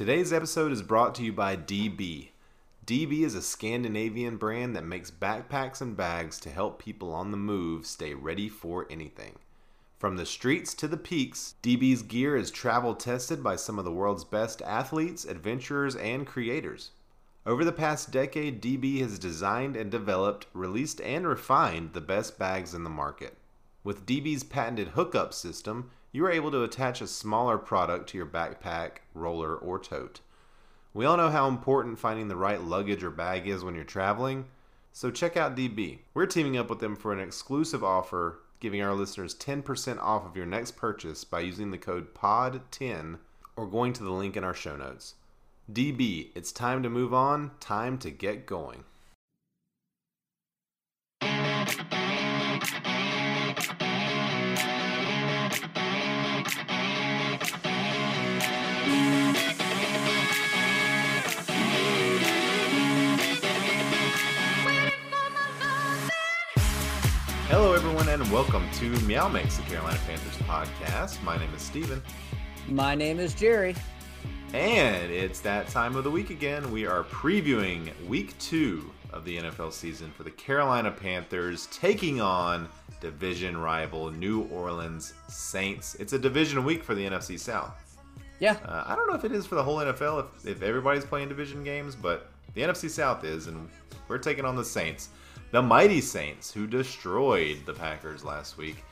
Today's episode is brought to you by DB. DB is a Scandinavian brand that makes backpacks and bags to help people on the move stay ready for anything. From the streets to the peaks, DB's gear is travel tested by some of the world's best athletes, adventurers, and creators. Over the past decade, DB has designed and developed, released, and refined the best bags in the market. With DB's patented hookup system, you are able to attach a smaller product to your backpack, roller, or tote. We all know how important finding the right luggage or bag is when you're traveling, so check out DB. We're teaming up with them for an exclusive offer giving our listeners 10% off of your next purchase by using the code POD10 or going to the link in our show notes. DB, it's time to move on, time to get going. Hello, everyone, and welcome to Meow Makes the Carolina Panthers podcast. My name is Steven. My name is Jerry. And it's that time of the week again. We are previewing week two of the NFL season for the Carolina Panthers, taking on division rival New Orleans Saints. It's a division week for the NFC South. Yeah. Uh, I don't know if it is for the whole NFL, if, if everybody's playing division games, but the NFC South is, and we're taking on the Saints. The mighty Saints, who destroyed the Packers last week.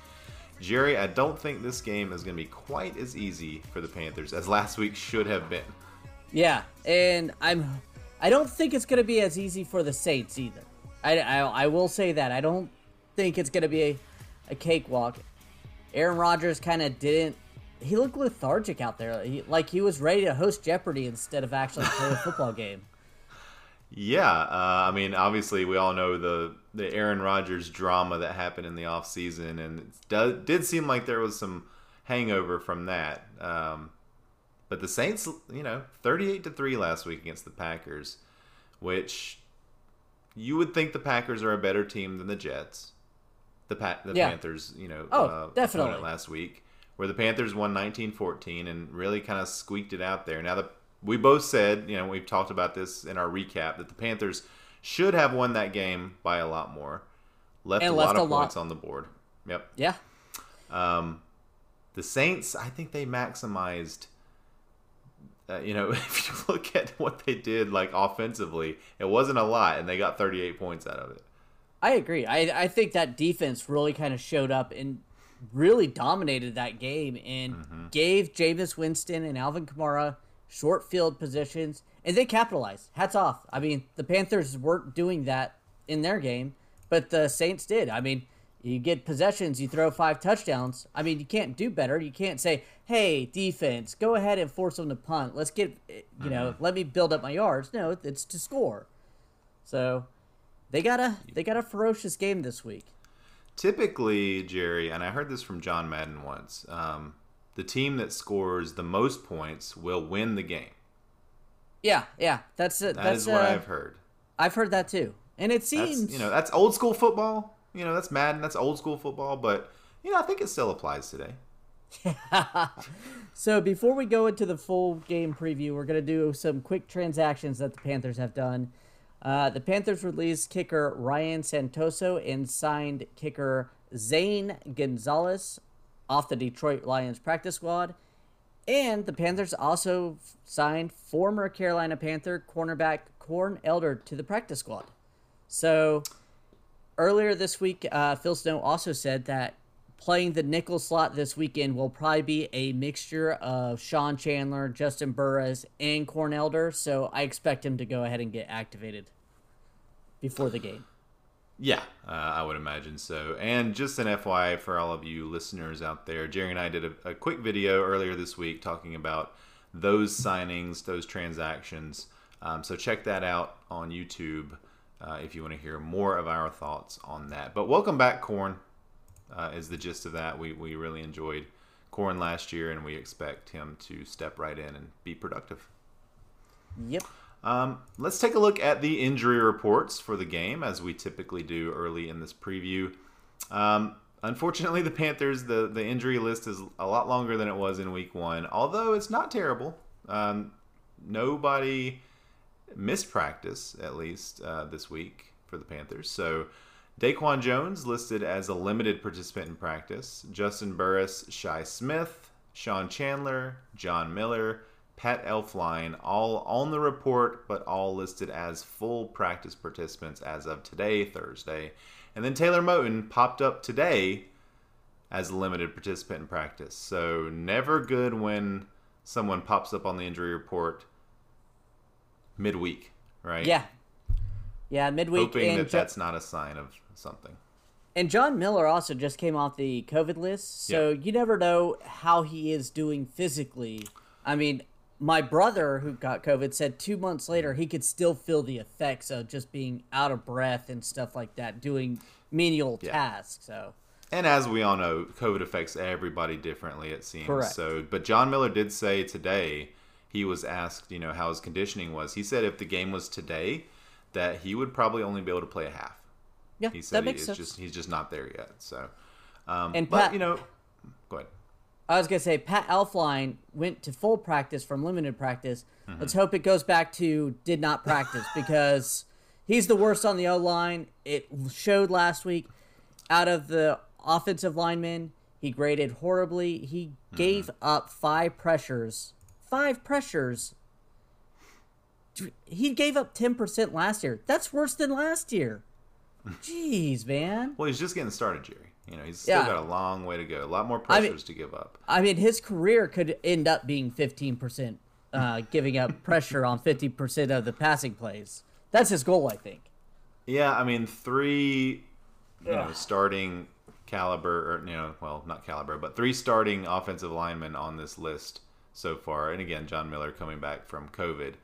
Jerry, I don't think this game is going to be quite as easy for the Panthers as last week should have been. Yeah, and I'm I don't think it's going to be as easy for the Saints either. I, I, I will say that. I don't think it's going to be a, a cakewalk. Aaron Rodgers kind of didn't he looked lethargic out there. He, like he was ready to host Jeopardy instead of actually play a football game. Yeah, uh, I mean, obviously, we all know the the Aaron Rodgers drama that happened in the off season, and it does, did seem like there was some hangover from that. Um, but the Saints, you know, thirty eight to three last week against the Packers, which you would think the Packers are a better team than the Jets. The pa- the Yeah. Panthers, you know, Oh, uh, definitely. last week, where the Panthers won 19-14 and really kind of squeaked it out there. Now the we both said, you know, we've talked about this in our recap that the Panthers should have won that game by a lot more. Left And a left lot of a lot- points on the board. Yep. Yeah. Um, the Saints, I think they maximized. Uh, you know, if you look at what they did, like offensively, it wasn't a lot, and they got 38 points out of it. I agree. I I think that defense really kind of showed up and really dominated that game and gave Jameis Winston and Alvin Kamara short field positions, and they capitalized. Hats off. I mean, the Panthers weren't doing that in their game, but the Saints did. I mean, you get possessions, you throw five touchdowns. I mean, you can't do better. You can't say, "Hey, defense, go ahead and force them to punt. Let's get, you know, let me build up my yards." No, it's to score. So, they got a they got a ferocious game this week. Typically, Jerry, and I heard this from John Madden once. Um, the team that scores the most points will win the game. Yeah, yeah, that's it. That That's is what uh, I've heard. I've heard that too, and it That's seems you know that's old school football. You know that's Madden. That's old school football, but you know I think it still applies today. So before we go into the full game preview, we're gonna do some quick transactions that the Panthers have done. Uh, the Panthers released kicker Ryan Santoso and signed kicker Zane Gonzalez off the Detroit Lions practice squad. And the Panthers also signed former Carolina Panther cornerback Corn Elder to the practice squad. So earlier this week, uh, Phil Snow also said that playing the nickel slot this weekend will probably be a mixture of Sean Chandler, Juston Burris, and Corn Elder. So I expect him to go ahead and get activated before the game. Yeah, uh, I would imagine so. And just an FYI for all of you listeners out there, Jerry and I did a, a quick video earlier this week talking about those signings, those transactions. Um, so check that out on YouTube uh, if you want to hear more of our thoughts on that. But welcome back, Corn. Uh, is the gist of that. We we really enjoyed Corn last year, and we expect him to step right in and be productive. Yep. Um, let's take a look at the injury reports for the game, as we typically do early in this preview. Um, unfortunately, the Panthers, the, the injury list is a lot longer than it was in week one, although it's not terrible. Um, nobody missed practice at least uh, this week for the Panthers. So Daquan Jones listed as a limited participant in practice. Juston Burris, Shi Smith, Sean Chandler, John Miller, Pat Elflein, all on the report, but all listed as full practice participants as of today, Thursday. And then Taylor Moton popped up today as a limited participant in practice. So never good when someone pops up on the injury report midweek, right? Yeah. Yeah, midweek. Hoping that Jo- that's not a sign of something. And John Miller also just came off the COVID list, so you never know how he is doing physically. I mean, my brother who got COVID said two months later he could still feel the effects of just being out of breath and stuff like that, doing menial Yeah. tasks. So And as we all know, COVID affects everybody differently, it seems. Correct. So, but John Miller did say today he was asked, you know, how his conditioning was. He said if the game was today, that he would probably only be able to play a half. yeah, He said that makes it's sense. just he's just not there yet. So, um, And but Pat- you know, go ahead. I was gonna say Pat Elflein went to full practice from limited practice. Mm-hmm. Let's hope it goes back to did not practice because he's the worst on the O line. It showed last week. Out of the offensive linemen, he graded horribly. He Mm-hmm. gave up five pressures. Five pressures. He gave up ten percent last year. That's worse than last year. Jeez, man. Well, he's just getting started, Jerry. You know, he's still Yeah. got a long way to go. A lot more I mean- pressures to give up. I mean, his career could end up being 15%, uh, giving up pressure on 50% of the passing plays. That's his goal, I think. Yeah, I mean, three, you know, starting caliber, or you know, well, not caliber, but three starting offensive linemen on this list so far. And again, John Miller coming back from COVID,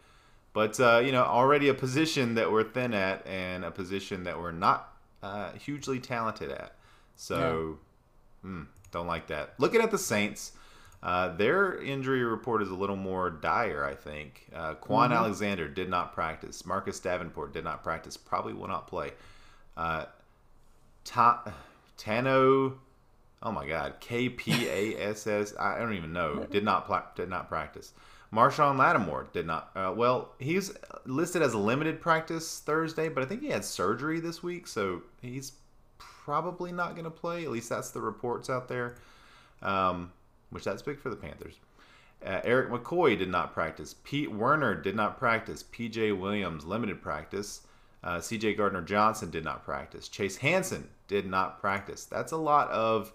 but uh, you know, already a position that we're thin at, and a position that we're not uh, hugely talented at. So, mm, don't like that. Looking at the Saints. Uh, their injury report is a little more dire, I think. Uh, Kwon Alexander did not practice. Marcus Davenport did not practice. Probably will not play. Uh, Ta- Tano, oh my God, K P A S S. I don't even know. Did not pla- did not practice. Marshon Lattimore did not. Uh, well, he's listed as a limited practice Thursday, but I think he had surgery this week, so he's probably not going to play. At least that's the reports out there. Um, which that's big for the Panthers. Uh, Erik McCoy did not practice. Pete Werner did not practice. PJ Williams limited practice. Uh, CJ Gardner Johnson did not practice. Chase Hansen did not practice. That's a lot of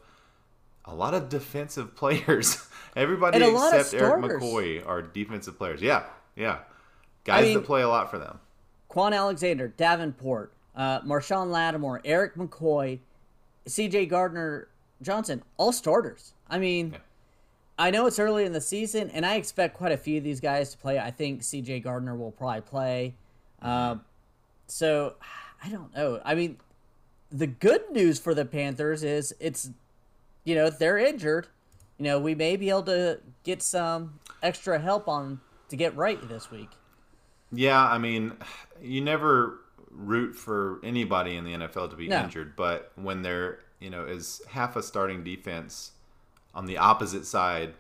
a lot of defensive players. Everybody And a lot of except Eric. McCoy are defensive players. Yeah, yeah, guys mean- that play a lot for them. Kwon Alexander, Davenport, uh, Marshon Lattimore, Erik McCoy, CJ Gardner Johnson, all starters. I mean, Yeah. I know it's early in the season, and I expect quite a few of these guys to play. I think CJ Gardner will probably play. Um, so I don't know. I mean, the good news for the Panthers is it's, you know, they're injured. You know, we may be able to get some extra help on to get right this week. Yeah, I mean, you never root for anybody in the NFL to be No. injured, but when there, you know, is half a starting defense on the opposite side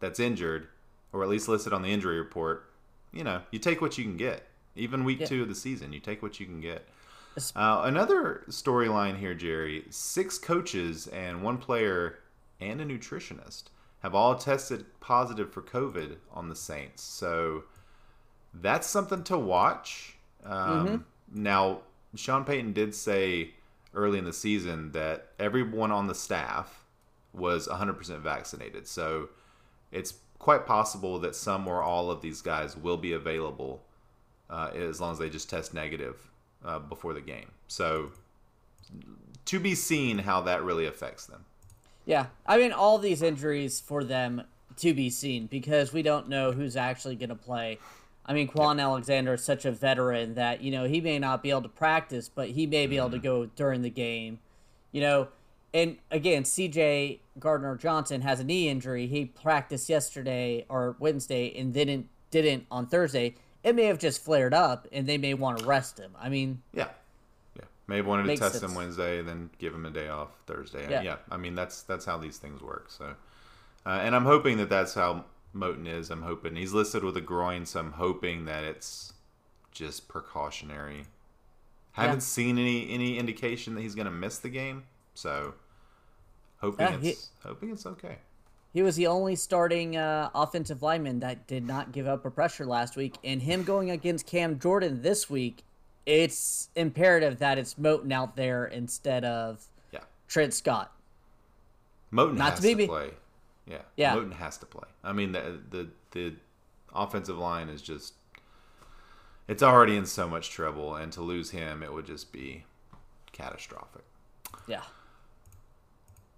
that's injured, or at least listed on the injury report, you know, you take what you can get. Even week Yeah. two of the season, you take what you can get. Uh, another storyline here, Jerry: six coaches and one player and a nutritionist have all tested positive for COVID on the Saints. So that's something to watch. Um, Now, Sean Payton did say early in the season that everyone on the staff was 100% vaccinated. So it's quite possible that some or all of these guys will be available uh, as long as they just test negative uh, before the game. So to be seen how that really affects them. Yeah, I mean, all these injuries for them to be seen because we don't know who's actually going to play. I mean, Kwon Alexander is such a veteran that you know he may not be able to practice, but he may be able to go during the game. You know, and again, C.J. Gardner Johnson has a knee injury. He practiced yesterday or Wednesday and didn't didn't on Thursday. It may have just flared up, and they may want to rest him. I mean, Yeah. Yeah. Maybe wanted to test sense. him Wednesday, then give him a day off Thursday. Yeah. Yeah. I mean, that's that's how these things work. So, uh, and I'm hoping that that's how Moton is. I'm hoping he's listed with a groin, so I'm hoping that it's just precautionary. Haven't Yeah. seen any any indication that he's going to miss the game, so hoping Yeah, he- it's hoping it's okay. He was the only starting uh, offensive lineman that did not give up a pressure last week, and him going against Cam Jordan this week, it's imperative that it's Moton out there instead of Yeah, Trent Scott. Moton Not has to be to, play. Yeah, Yeah. Moton has to play. I mean the the the offensive line is just it's already in so much trouble, and to lose him, it would just be catastrophic. Yeah.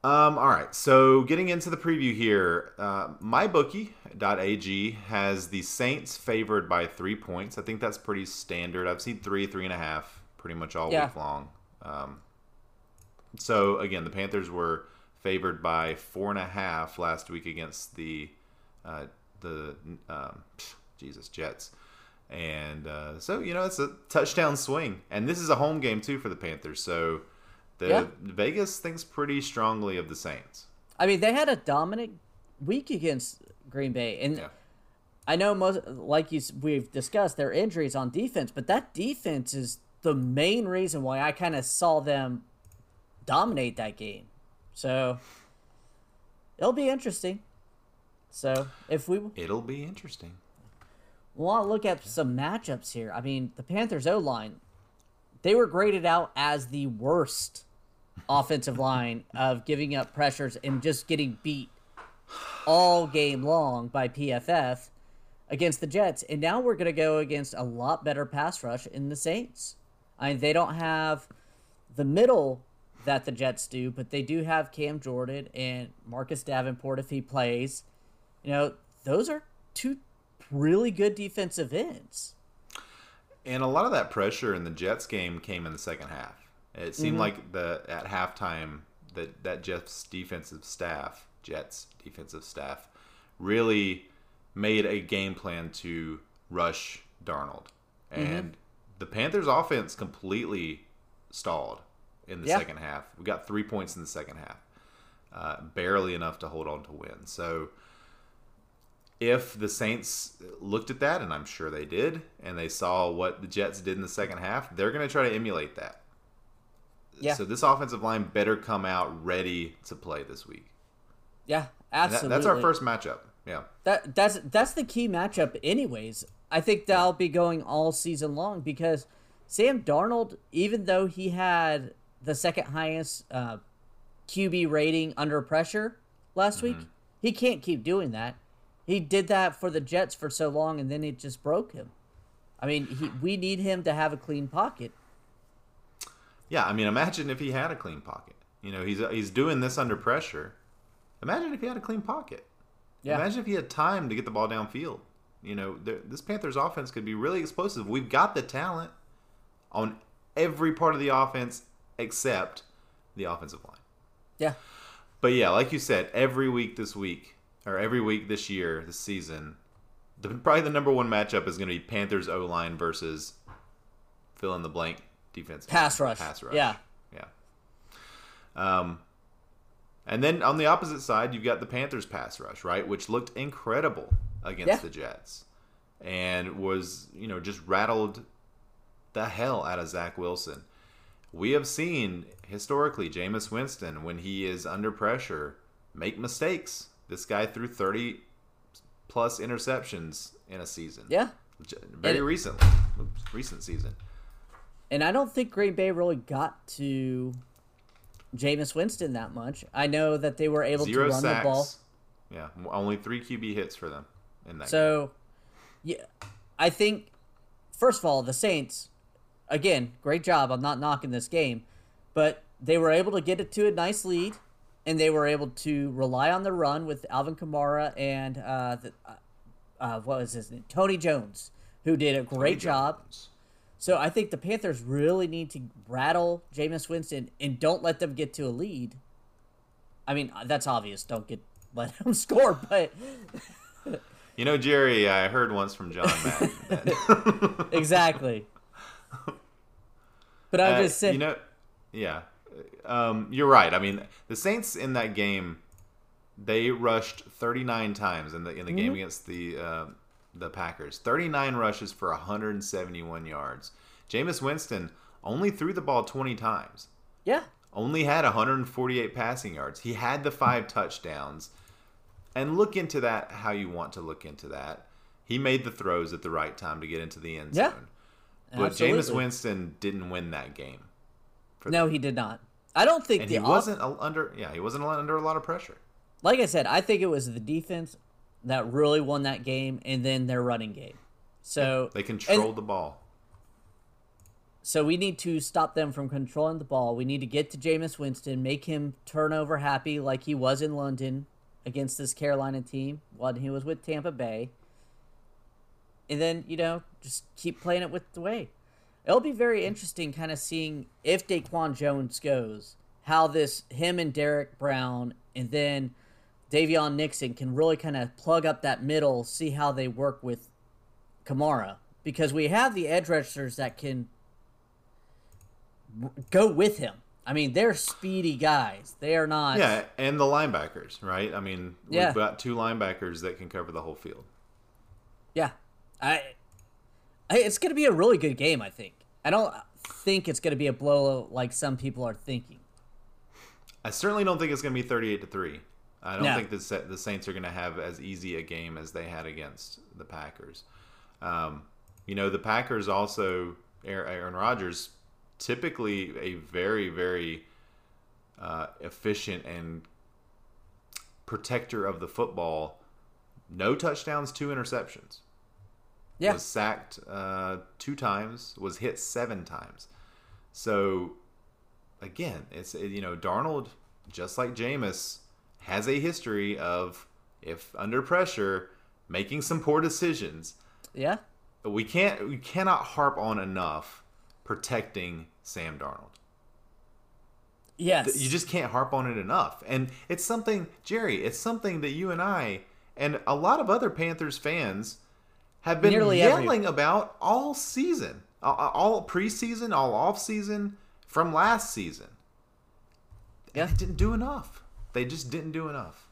Um, all right, so getting into the preview here, uh, mybookie.ag has the Saints favored by three points. I think that's pretty standard. I've seen three, three and a half, pretty much all Yeah. week long. Um, so again, the Panthers were favored by four and a half last week against the uh, the um, Jesus Jets, and uh, so you know it's a touchdown swing, and this is a home game too for the Panthers. So the Yeah. Vegas thinks pretty strongly of the Saints. I mean, they had a dominant week against Green Bay, and Yeah. I know most, like you, we've discussed, their injuries on defense, but that defense is the main reason why I kind of saw them dominate that game. So it'll be interesting. So if we It'll be interesting. to look at some matchups here, I mean, the Panthers O line, they were graded out as the worst offensive line of giving up pressures and just getting beat all game long by PFF against the Jets. And now we're going to go against a lot better pass rush in the Saints. I mean, they don't have the middle that the Jets do, but they do have Cam Jordan and Marcus Davenport if he plays. You know, those are two really good defensive ends. And a lot of that pressure in the Jets game came in the second half. It seemed Mm-hmm. like the at halftime that that Jets defensive staff, Jets defensive staff, really made a game plan to rush Darnold, Mm-hmm. and the Panthers' offense completely stalled in the Yeah. second half. We got three points in the second half, uh, barely enough to hold on to win. So if the Saints looked at that, and I'm sure they did, and they saw what the Jets did in the second half, they're going to try to emulate that. Yeah. So this offensive line better come out ready to play this week. Yeah, And that- absolutely. that's our first matchup. Yeah. That that's that's the key matchup, anyways. I think that'll be going all season long because Sam Darnold, even though he had the second highest uh, QB rating under pressure last week, he can't keep doing that. He did that for the Jets for so long, and then it just broke him. I mean, he, we need him to have a clean pocket. Yeah, I mean, imagine if he had a clean pocket. You know, he's he's doing this under pressure. Imagine if he had a clean pocket. Yeah. Imagine if he had time to get the ball downfield. You know, this Panthers offense could be really explosive. We've got the talent on every part of the offense except the offensive line. Yeah, But yeah, like you said, every week this week or every week this year, this season, the, probably the number one matchup is going to be Panthers O line versus fill in the blank defense. Pass rush. Pass rush. Yeah. Yeah. Um, and then on the opposite side, you've got the Panthers pass rush, right, which looked incredible against Yeah. the Jets, and was you know just rattled the hell out of Zach Wilson. We have seen historically Jameis Winston when he is under pressure make mistakes. This guy threw thirty plus interceptions in a season. yeah. Very And- recently, Oops, recent season. And I don't think Green Bay really got to Jameis Winston that much. I know that they were able Zero to run sacks. the ball. Yeah, only three QB hits for them in that. game. So, yeah, I think first of all the Saints, again, great job. I'm not knocking this game, but they were able to get it to a nice lead, and they were able to rely on the run with Alvin Kamara and uh, the, uh, uh, what was his name, Tony Jones, who did a great job. So I think the Panthers really need to rattle Jameis Winston and don't let them get to a lead. I mean, that's obvious. Don't get let them score, but You know, Jerry, I heard once from John Madden that exactly. But I'm Uh, just saying, You know, yeah, um, you're right. I mean, the Saints in that game They rushed 39 times in the in the game against the uh, the Packers. 39 rushes for 171 yards. Jameis Winston only threw the ball 20 times. Yeah. Only had 148 passing yards. He had the five touchdowns. And look into that how you want to look into that. He made the throws at the right time to get into the end Yeah. But Jameis Winston didn't win that game. No, he did not. I don't think and he off- wasn't under yeah, he wasn't under a lot of pressure. like I said, I think it was the defense that really won that game, and then their running game. So They and- controlled the ball. So we need to stop them from controlling the ball. We need to get to Jameis Winston, make him turnover happy like he was in London against this Carolina team when he was with Tampa Bay. And then, you know, just keep playing it with the way. It'll be very interesting kind of seeing if Daquan Jones goes, how this him and Derrick Brown and then Daviyon Nixon can really kind of plug up that middle, see how they work with Kamara. Because we have the edge rushers that can go with him. I mean, they're speedy guys. They are not. Yeah, and the linebackers, right? I mean, Yeah. we've got two linebackers that can cover the whole field. I, I it's going to be a really good game, I think. I don't think it's going to be a blowout like some people are thinking. I certainly don't think it's going to be 38 to 3. I don't No. think the the Saints are going to have as easy a game as they had against the Packers. Um, you know, the Packers also Aaron Aaron Rodgers typically a very very uh, efficient and protector of the football. No touchdowns, two interceptions. Yeah. Was sacked uh, two times. Was hit seven times. So again, it's you know Darnold, just like Jameis, has a history of if under pressure making some poor decisions. Yeah. But we can't we cannot harp on enough protecting Sam Darnold. Yes. You just can't harp on it enough. And it's something, Jerry, it's something that you and I and a lot of other Panthers fans have been Nearly every- yelling about all season, all, all preseason, all off season, from last season. Yeah. They didn't do enough. They just didn't do enough.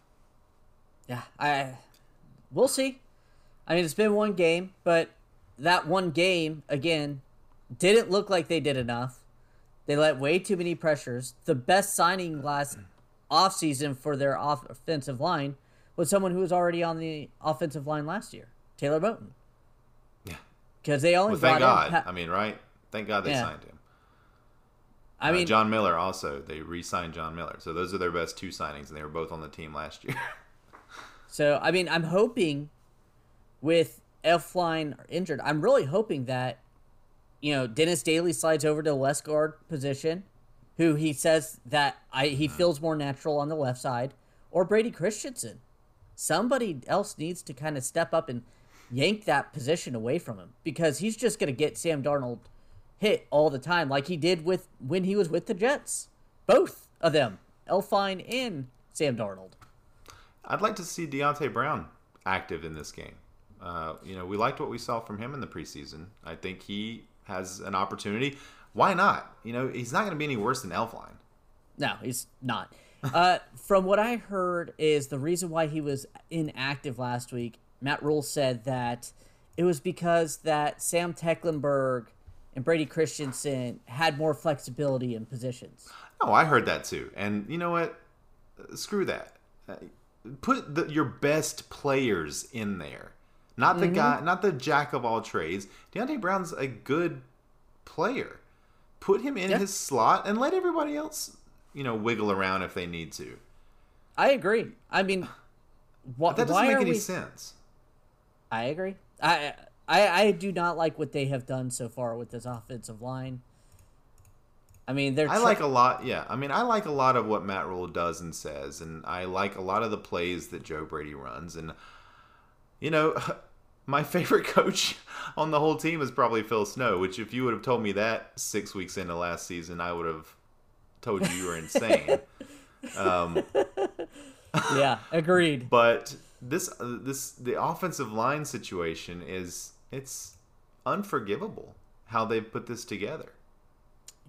Yeah, I we'll see. I mean, it's been one game, but that one game again didn't look like they did enough. They let way too many pressures. The best signing last offseason for their offensive line was someone who was already on the offensive line last year, Taylor Moton. Because they only Well, thank God. Pa- I mean, right? Thank God they Yeah. signed him. I Uh, mean, John Miller also. They re-signed John Miller. So those are their best two signings, and they were both on the team last year. So I mean, I'm hoping with Elflein injured, I'm really hoping that you know Dennis Daly slides over to the left guard position, who he says that I he feels more natural on the left side, or Brady Christensen. Somebody else needs to kind of step up and yank that position away from him because he's just going to get Sam Darnold hit all the time, like he did with when he was with the Jets. Both of them, Elflein and Sam Darnold. I'd like to see Deonte Brown active in this game. Uh, you know, we liked what we saw from him in the preseason. I think he has an opportunity. Why not? You know, he's not going to be any worse than Elflein. No, he's not. Uh, from what I heard, is the reason why he was inactive last week. Matt Rhule said that it was because that Sam Tecklenburg and Brady Christensen had more flexibility in positions. Oh, I heard that too. And you know what? Uh, Screw that. Uh, Put the, your best players in there, not the guy, not the jack of all trades. Deonte Brown's a good player. Put him in Yeah. his slot and let everybody else, you know, wiggle around if they need to. I agree. I mean, wh- That doesn't make any we? sense. I agree. I, I I do not like what they have done so far with this offensive line. I mean, they're I like a lot. Yeah, I mean, I like a lot of what Matt Rhule does and says, and I like a lot of the plays that Joe Brady runs. And you know, my favorite coach on the whole team is probably Phil Snow. Which, if you would have told me that six weeks into last season, I would have told you you were insane. um, yeah, agreed. but this, uh, this, the offensive line situation is it's unforgivable how they've put this together.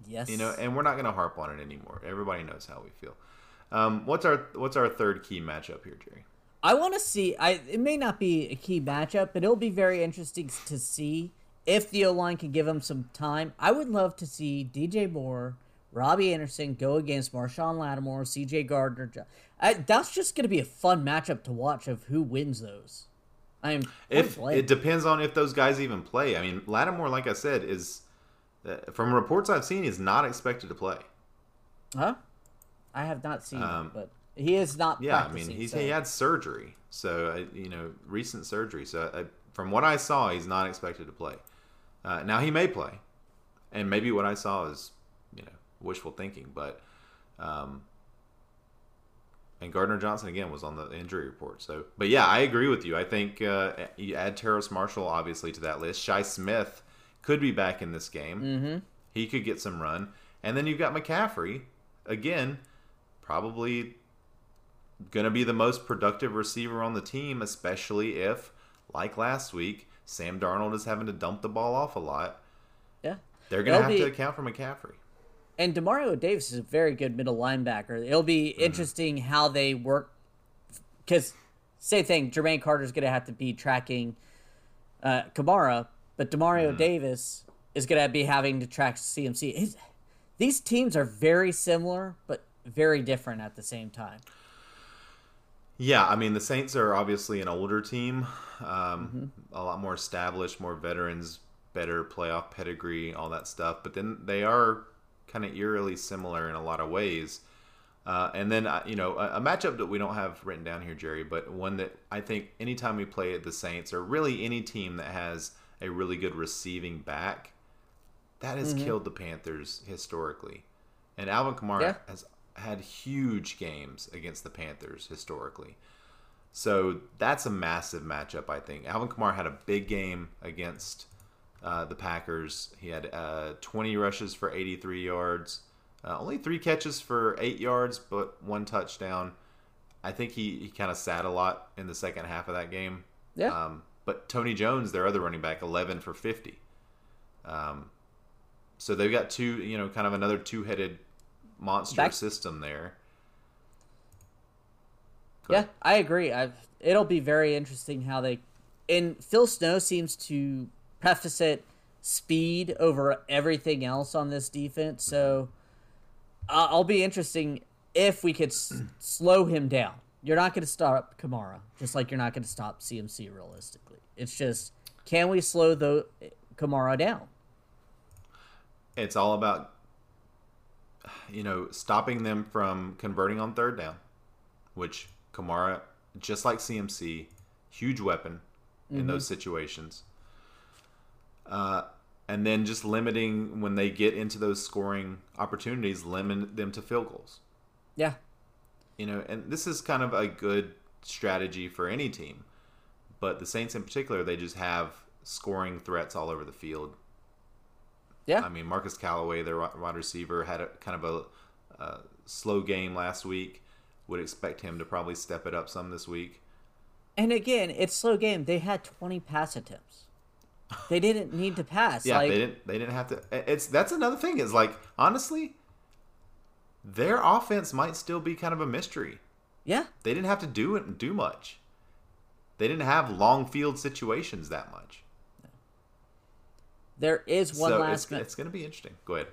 Yes, you know and we're not going to harp on it anymore everybody knows how we feel Um, what's our what's our third key matchup here, Jerry? I want to see. I it may not be a key matchup, but it'll be very interesting to see if the O line can give him some time. I would love to see DJ Moore, Robbie Anderson go against Marshon Lattimore, C.J. Gardner. I, that's just going to be a fun matchup to watch of who wins those. I'm if it depends on if those guys even play. I mean, Lattimore, like I said, is uh, from reports I've seen, is not expected to play. Huh? I have not seen um, but he is not. Yeah, I mean, he's, so. he had surgery, so uh, you know, recent surgery. So I, from what I saw, he's not expected to play. Uh, now he may play, and maybe what I saw is, you know, wishful thinking, but. Um, and Gardner Johnson again was on the injury report. So, but yeah, I agree with you. I think uh, you add Terrace Marshall obviously to that list. Shi Smith could be back in this game. Mm-hmm. He could get some run, and then you've got McCaffrey again, probably going to be the most productive receiver on the team, especially if, like last week, Sam Darnold is having to dump the ball off a lot. Yeah, they're going to have be... to account for McCaffrey. And Demario Davis is a very good middle linebacker. It'll be mm-hmm. interesting how they work because same thing. Jermaine Carter's going to have to be tracking uh, Kamara, but Demario mm-hmm. Davis is going to be having to track CMC. His, these teams are very similar, but very different at the same time. Yeah, I mean the Saints are obviously an older team, um, mm-hmm. a lot more established, more veterans, better playoff pedigree, all that stuff. But then they are kind of eerily similar in a lot of ways. Uh, and then, uh, you know, a, a, matchup that we don't have written down here, Jerry, but one that I think anytime we play the Saints or really any team that has a really good receiving back, that has mm-hmm. killed the Panthers historically. And Alvin Kamara yeah. has had huge games against the Panthers historically. So that's a massive matchup, I think. Alvin Kamara had a big game against uh, the Packers. He had uh, 20 rushes for 83 yards, uh, only three catches for eight yards, but one touchdown. I think he, he kind of sat a lot in the second half of that game. Yeah. Um, but Tony Jones, their other running back, 11 for 50. Um, so they've got two, you know, kind of another two headed monster Back- system there. Go yeah, ahead. I agree. I've, it'll be very interesting how they. And Phil Snow seems to preface it speed over everything else on this defense. So uh, I'll be interesting if we could s- slow him down. You're not going to stop Kamara, just like you're not going to stop CMC realistically. It's just can we slow the Kamara down? It's all about you know stopping them from converting on third down, which Kamara, just like CMC, huge weapon in mm-hmm. those situations. Uh, and then just limiting when they get into those scoring opportunities, limit them to field goals. Yeah. You know, and this is kind of a good strategy for any team, but the Saints in particular, they just have scoring threats all over the field. Yeah. I mean, Marquez Callaway, their wide receiver, had a kind of a, a slow game last week. Would expect him to probably step it up some this week. And again, it's slow game. They had 20 pass attempts. They didn't need to pass. yeah, like, they didn't. They didn't have to. It's that's another thing. Is like honestly, their offense might still be kind of a mystery. Yeah, they didn't have to do it do much. They didn't have long field situations that much. There is one so last. It's, ma- it's going to be interesting. Go ahead.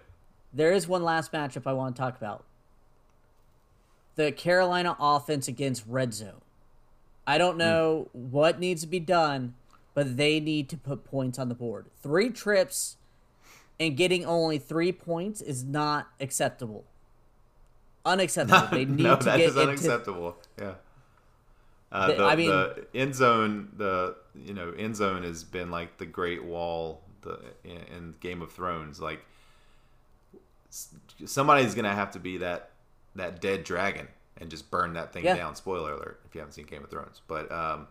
There is one last matchup I want to talk about. The Carolina offense against red zone. I don't know mm. what needs to be done but they need to put points on the board. Three trips and getting only three points is not acceptable. Unacceptable. They need no, to that get is unacceptable. Into... Yeah. Uh, the, I mean, the end zone, the you know end zone has been like the Great Wall, the in, in Game of Thrones. Like somebody's gonna have to be that that dead dragon and just burn that thing yeah. down. Spoiler alert if you haven't seen Game of Thrones, but um,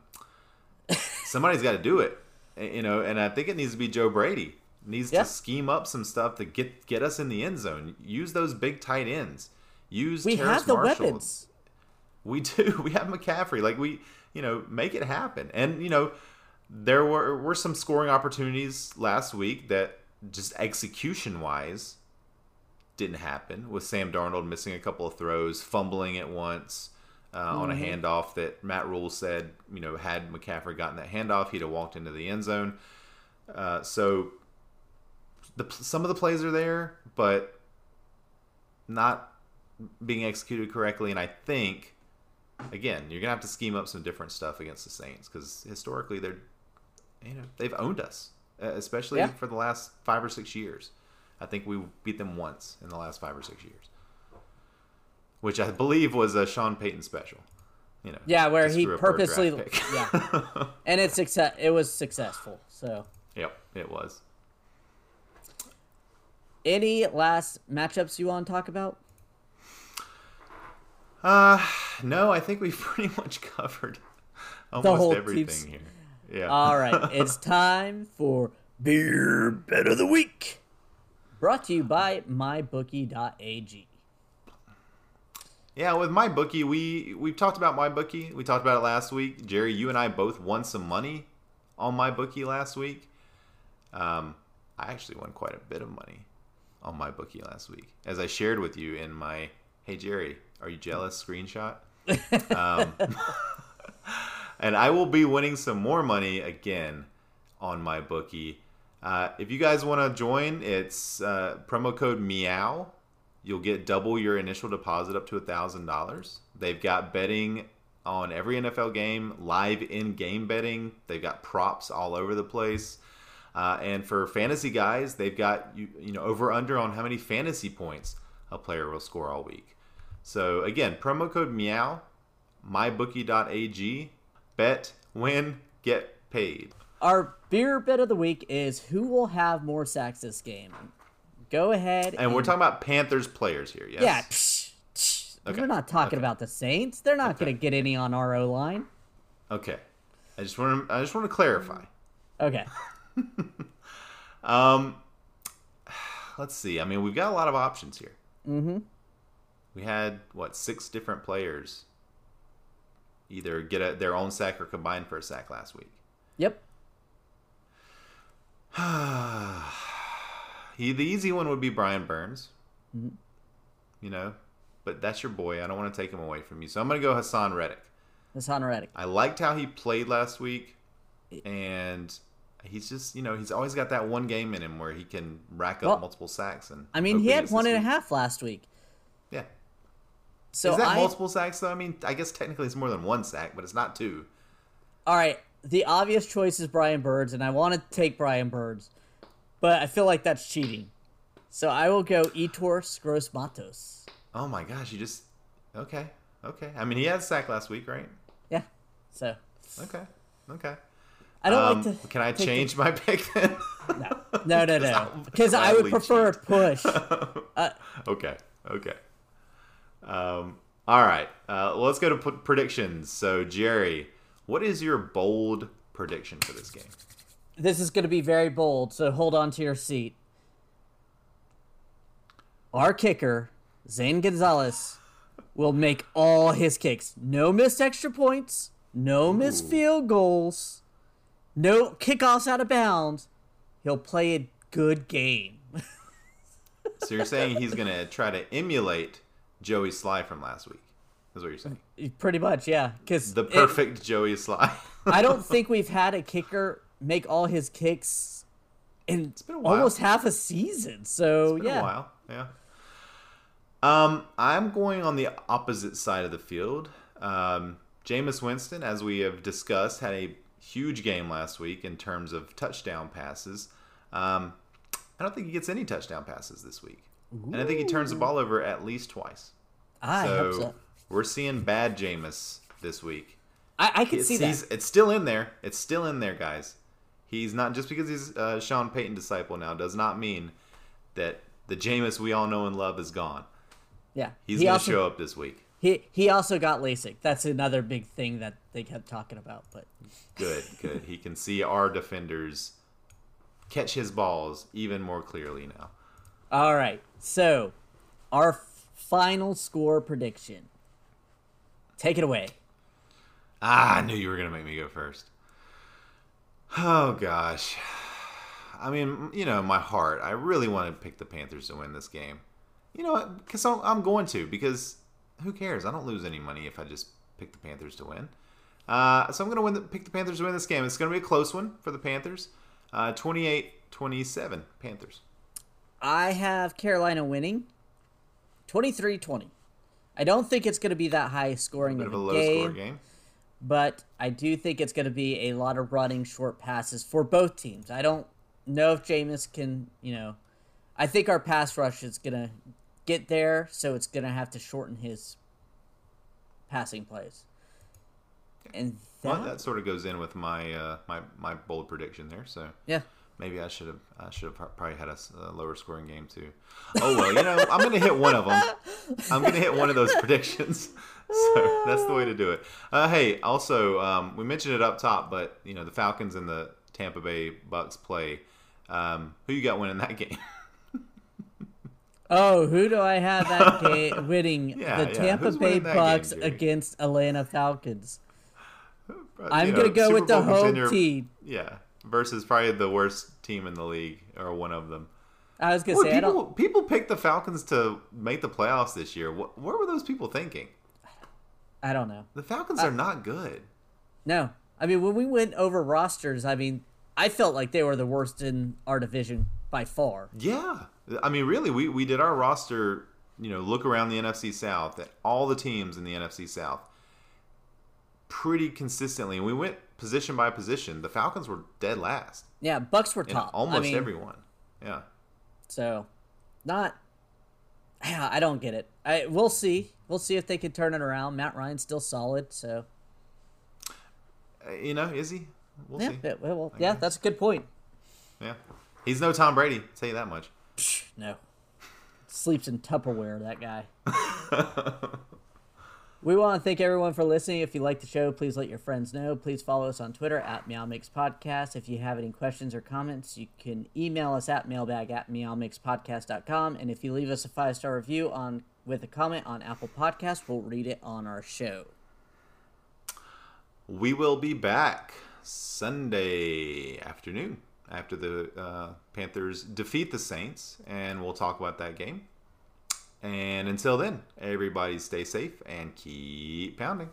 somebody's got to do it, eh, you know. And I think it needs to be Joe Brady. Needs yeah. to scheme up some stuff to get get us in the end zone. Use those big tight ends. Use we have the Marshall. weapons. We do. We have McCaffrey. Like we, you know, make it happen. And you know, there were were some scoring opportunities last week that just execution wise didn't happen with Sam Darnold missing a couple of throws, fumbling at once uh, on a handoff that Matt Rhule said, you know, had McCaffrey gotten that handoff, he'd have walked into the end zone. Uh, so the, some of the plays are there, but not being executed correctly. And I think, again, you're gonna have to scheme up some different stuff against the Saints because historically they're, you know, they've owned us, especially Yeah. for the last five or six years. I think we beat them once in the last five or six years, which I believe was a Sean Payton special. You know, Yeah, where he screw up our draft purposely yeah. And it's success it was successful. So yep, it was. any last matchups you want to talk about? Uh, no, I think we've pretty much covered almost everything team's- here. Yeah. All right, it's time for Beer Bet of the Week. Brought to you by mybookie.ag. Yeah, with my bookie, we we've talked about my bookie. We talked about it last week. Jerry, you and I both won some money on my bookie last week. Um, I actually won quite a bit of money on my bookie last week, as I shared with you in my "Hey Jerry, are you jealous?" screenshot. um, and I will be winning some more money again on my bookie. Uh, if you guys want to join, it's uh, promo code Meow. You'll get double your initial deposit up to thousand dollars. They've got betting on every NFL game, live in-game betting. They've got props all over the place. Uh, and for fantasy guys, they've got you you know over under on how many fantasy points a player will score all week. So again, promo code Meow, mybookie.ag, bet, win, get paid. Our beer bet of the week is who will have more sacks this game. Go ahead. And we're talking about Panthers players here, yes? Yeah. psh, psh. Okay, We're not talking okay. about the Saints. They're not Okay. going to get any on our O line. Okay. I just want to I just want to clarify. Okay. Um, let's see. I mean, we've got a lot of options here. Mm-hmm. We had what six different players either get a, their own sack or combine for a sack last week. Yep. he, the easy one would be Brian Burns. Mhm. You know, but that's your boy. I don't want to take him away from you, so I'm going to go Haason Reddick. Haason Reddick. I liked how he played last week, and he's just you know he's always got that one game in him where he can rack up Well, multiple sacks. And I mean, he had one and a half last week. Yeah. So Is that I, multiple sacks though? I mean, I guess technically it's more than one sack, but it's not two. all right. The obvious choice is Brian Burns, and I want to take Brian Burns, but I feel like that's cheating. So I will go Yetur Gross-Matos. Oh my gosh, you just okay, okay. I mean, he had a sack last week, right? Yeah. So Okay, okay. I don't Um, like to. Can I take the- change my pick then? No, no, no, no. Because I would prefer a cheat. push. okay, okay. Um, all right. Uh, let's go to p- predictions. So, Jerry, what is your bold prediction for this game? This is going to be very bold, so hold on to your seat. Our kicker, Zane Gonzalez, will make all his kicks. No missed extra points, no missed Ooh. field goals, no kickoffs out of bounds. He'll play a good game. So you're saying he's gonna try to emulate Joey Slye from last week? Is what you're saying? Pretty much, yeah. Because The perfect Joey Slye. I don't think we've had a kicker make all his kicks in been a while. almost half a season. So been yeah, a while. Yeah. Um, I'm going on the opposite side of the field. Um, Jameis Winston, as we have discussed, had a huge game last week in terms of touchdown passes. Um, I don't think he gets any touchdown passes this week, and I think he turns the ball over at least twice. I hope so so. we're seeing bad Jameis this week. I, I can It's, see that. it's still in there. It's still in there, guys. He's not just because he's a Sean Payton disciple now does not mean that the Jameis we all know and love is gone. Yeah, He's he going to also, show up this week. He he also got LASIK. That's another big thing that they kept talking about. But Good, good. He can see our defenders catch his balls even more clearly now. all right, so our f- final score prediction. Take it away. Ah, I knew you were going to make me go first. Oh, gosh. I mean, you know, my heart, I really want to pick the Panthers to win this game. You know, because I'm going to because who cares? I don't lose any money if I just pick the Panthers to win. Uh, so I'm going to win the, pick the Panthers to win this game. It's going to be a close one for the Panthers. Uh, 28-27 Panthers. I have Carolina winning 23-20. I don't think it's going to be that high scoring Bit of a a low game, score game. But I do think it's going to be a lot of running short passes for both teams. I don't know if Jameis can, you know, I think our pass rush is going to get there, so it's going to have to shorten his passing plays. And that, Well, that sort of goes in with my uh, my my bold prediction there. So yeah. maybe I should have I should have probably had a, lower scoring game too. Oh well, you know I'm going to hit one of them. I'm going to hit one of those predictions. So that's the way to do it. Uh, hey, also um, we mentioned it up top, but you know the Falcons and the Tampa Bay Bucks play. Um, who you got winning that game? Oh, who do I have that game winning? Yeah, the. Tampa Who's Bay that game, Bucks against Atlanta Falcons. I'm gonna know, go Super with the home contender- team. Yeah, versus probably the worst team in the league or one of them. I was gonna Boy, say people, people picked the Falcons to make the playoffs this year. What, what were those people thinking? I don't know. The Falcons are not good. No, I mean when we went over rosters, I mean I felt like they were the worst in our division by far. Yeah, I mean, really, we we did our roster. You know, look around the NFC South at all the teams in the NFC South pretty consistently, we went position by position. The Falcons were dead last Yeah, Bucks were in top. almost I mean, everyone. Yeah. So, not. Yeah, I don't get it. I we'll see. We'll see if they can turn it around. Matt Ryan's still solid, so Uh, You know, is he? We'll yeah. see. yeah, well, yeah, that's a good point. Yeah. He's no Tom Brady, I'll tell you that much. Psh, no, sleeps in Tupperware. That guy. We want to thank everyone for listening. If you like the show, please let your friends know. Please follow us on Twitter at Meow Mix Podcast. If you have any questions or comments, you can email us at mailbag at meowmixpodcast.com. And if you leave us a five star review on with a comment on Apple Podcasts, we'll read it on our show. We will be back Sunday afternoon after the uh, Panthers defeat the Saints, and we'll talk about that game. And until then, everybody stay safe and keep pounding.